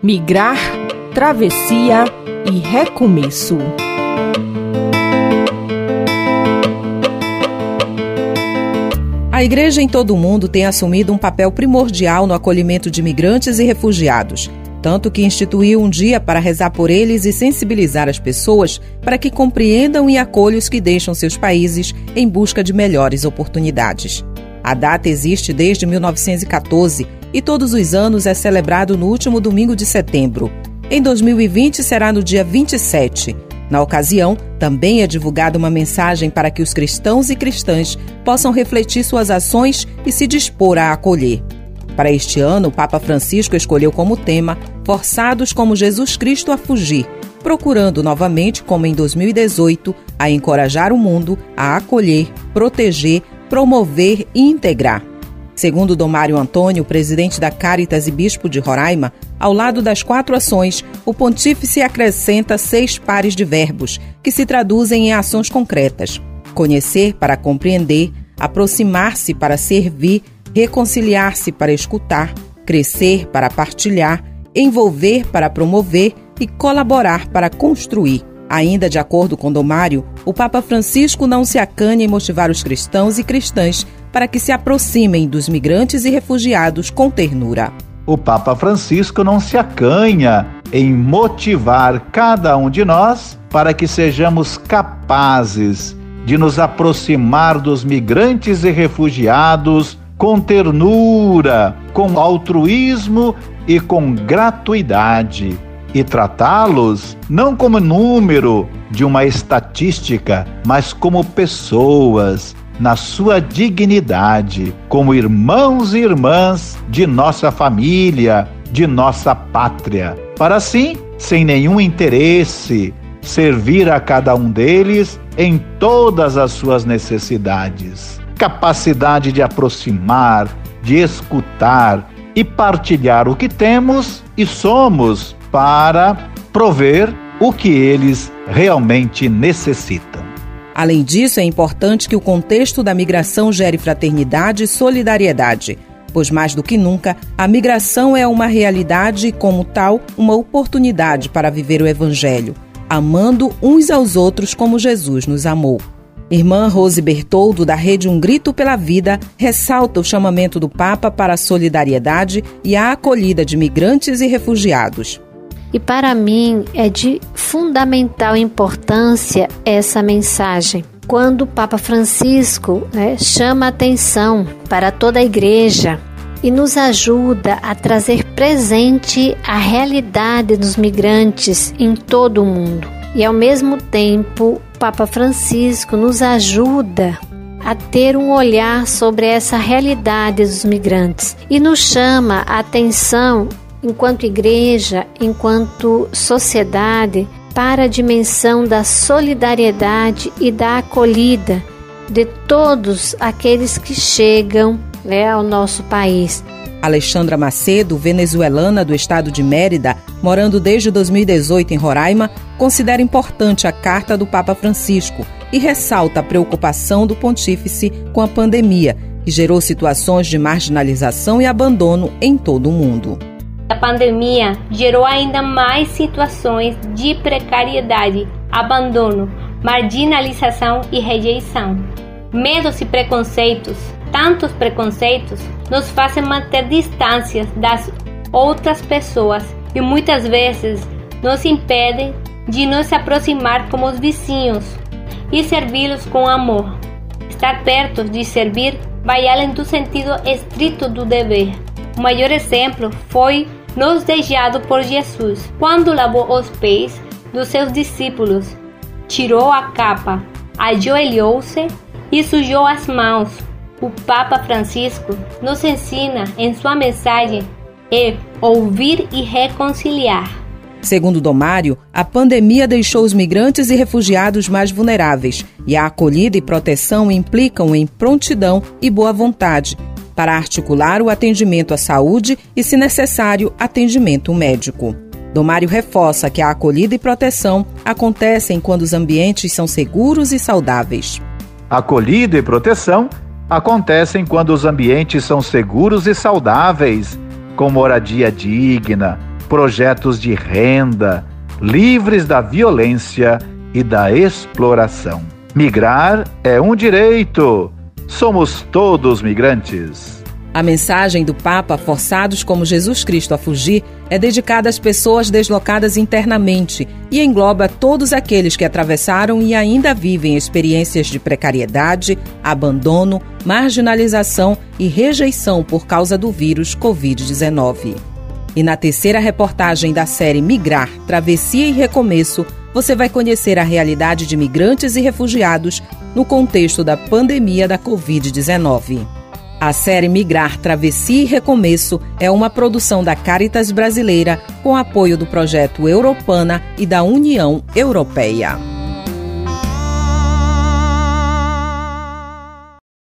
Migrar, travessia e recomeço. A Igreja em todo o mundo tem assumido um papel primordial no acolhimento de migrantes e refugiados, tanto que instituiu um dia para rezar por eles e sensibilizar as pessoas para que compreendam e acolham os que deixam seus países em busca de melhores oportunidades. A data existe desde 1914 e todos os anos é celebrado no último domingo de setembro. Em 2020 será no dia 27. Na ocasião, também é divulgada uma mensagem para que os cristãos e cristãs possam refletir suas ações e se dispor a acolher. Para este ano, o Papa Francisco escolheu como tema Forçados como Jesus Cristo a fugir, procurando novamente, como em 2018, a encorajar o mundo a acolher, proteger, promover e integrar. Segundo Dom Mário Antônio, presidente da Caritas e bispo de Roraima, ao lado das quatro ações, o pontífice acrescenta seis pares de verbos, que se traduzem em ações concretas: conhecer para compreender, aproximar-se para servir, reconciliar-se para escutar, crescer para partilhar, envolver para promover e colaborar para construir. Ainda de acordo com Domário, o Papa Francisco não se acanha em motivar os cristãos e cristãs para que se aproximem dos migrantes e refugiados com ternura. O Papa Francisco não se acanha em motivar cada um de nós para que sejamos capazes de nos aproximar dos migrantes e refugiados com ternura, com altruísmo e com gratuidade e tratá-los não como número de uma estatística, mas como pessoas na sua dignidade, como irmãos e irmãs de nossa família, de nossa pátria, para assim, sem nenhum interesse, servir a cada um deles em todas as suas necessidades. Capacidade de aproximar, de escutar e partilhar o que temos e somos para prover o que eles realmente necessitam. Além disso, é importante que o contexto da migração gere fraternidade e solidariedade, pois mais do que nunca, a migração é uma realidade e, como tal, uma oportunidade para viver o Evangelho, amando uns aos outros como Jesus nos amou. Irmã Rose Bertoldo, da Rede Um Grito pela Vida, ressalta o chamamento do Papa para a solidariedade e a acolhida de migrantes e refugiados. E para mim é de fundamental importância essa mensagem. Quando o Papa Francisco né, chama atenção para toda a igreja e nos ajuda a trazer presente a realidade dos migrantes em todo o mundo. E ao mesmo tempo, o Papa Francisco nos ajuda a ter um olhar sobre essa realidade dos migrantes e nos chama a atenção enquanto igreja, enquanto sociedade, para a dimensão da solidariedade e da acolhida de todos aqueles que chegam né, ao nosso país. Alexandra Macedo, venezuelana do estado de Mérida, morando desde 2018 em Roraima, considera importante a carta do Papa Francisco e ressalta a preocupação do pontífice com a pandemia, que gerou situações de marginalização e abandono em todo o mundo. A pandemia gerou ainda mais situações de precariedade, abandono, marginalização e rejeição. Medos e preconceitos, tantos preconceitos, nos fazem manter distâncias das outras pessoas e muitas vezes nos impedem de nos aproximar como os vizinhos e servi-los com amor. Estar perto de servir vai além do sentido estrito do dever. O maior exemplo foi nos deixado por Jesus, quando lavou os pés dos seus discípulos, tirou a capa, ajoelhou-se e sujou as mãos. O Papa Francisco nos ensina em sua mensagem é ouvir e reconciliar. Segundo Domário, a pandemia deixou os migrantes e refugiados mais vulneráveis e a acolhida e proteção implicam em prontidão e boa vontade, para articular o atendimento à saúde e, se necessário, atendimento médico. Domário reforça que a acolhida e proteção acontecem quando os ambientes são seguros e saudáveis. Acolhida e proteção acontecem quando os ambientes são seguros e saudáveis, com moradia digna, projetos de renda, livres da violência e da exploração. Migrar é um direito. Somos todos migrantes. A mensagem do Papa, Forçados como Jesus Cristo a Fugir, é dedicada às pessoas deslocadas internamente e engloba todos aqueles que atravessaram e ainda vivem experiências de precariedade, abandono, marginalização e rejeição por causa do vírus Covid-19. E na terceira reportagem da série Migrar, Travessia e Recomeço, você vai conhecer a realidade de migrantes e refugiados no contexto da pandemia da Covid-19. A série Migrar, Travessia e Recomeço é uma produção da Caritas Brasileira com apoio do projeto Europana e da União Europeia.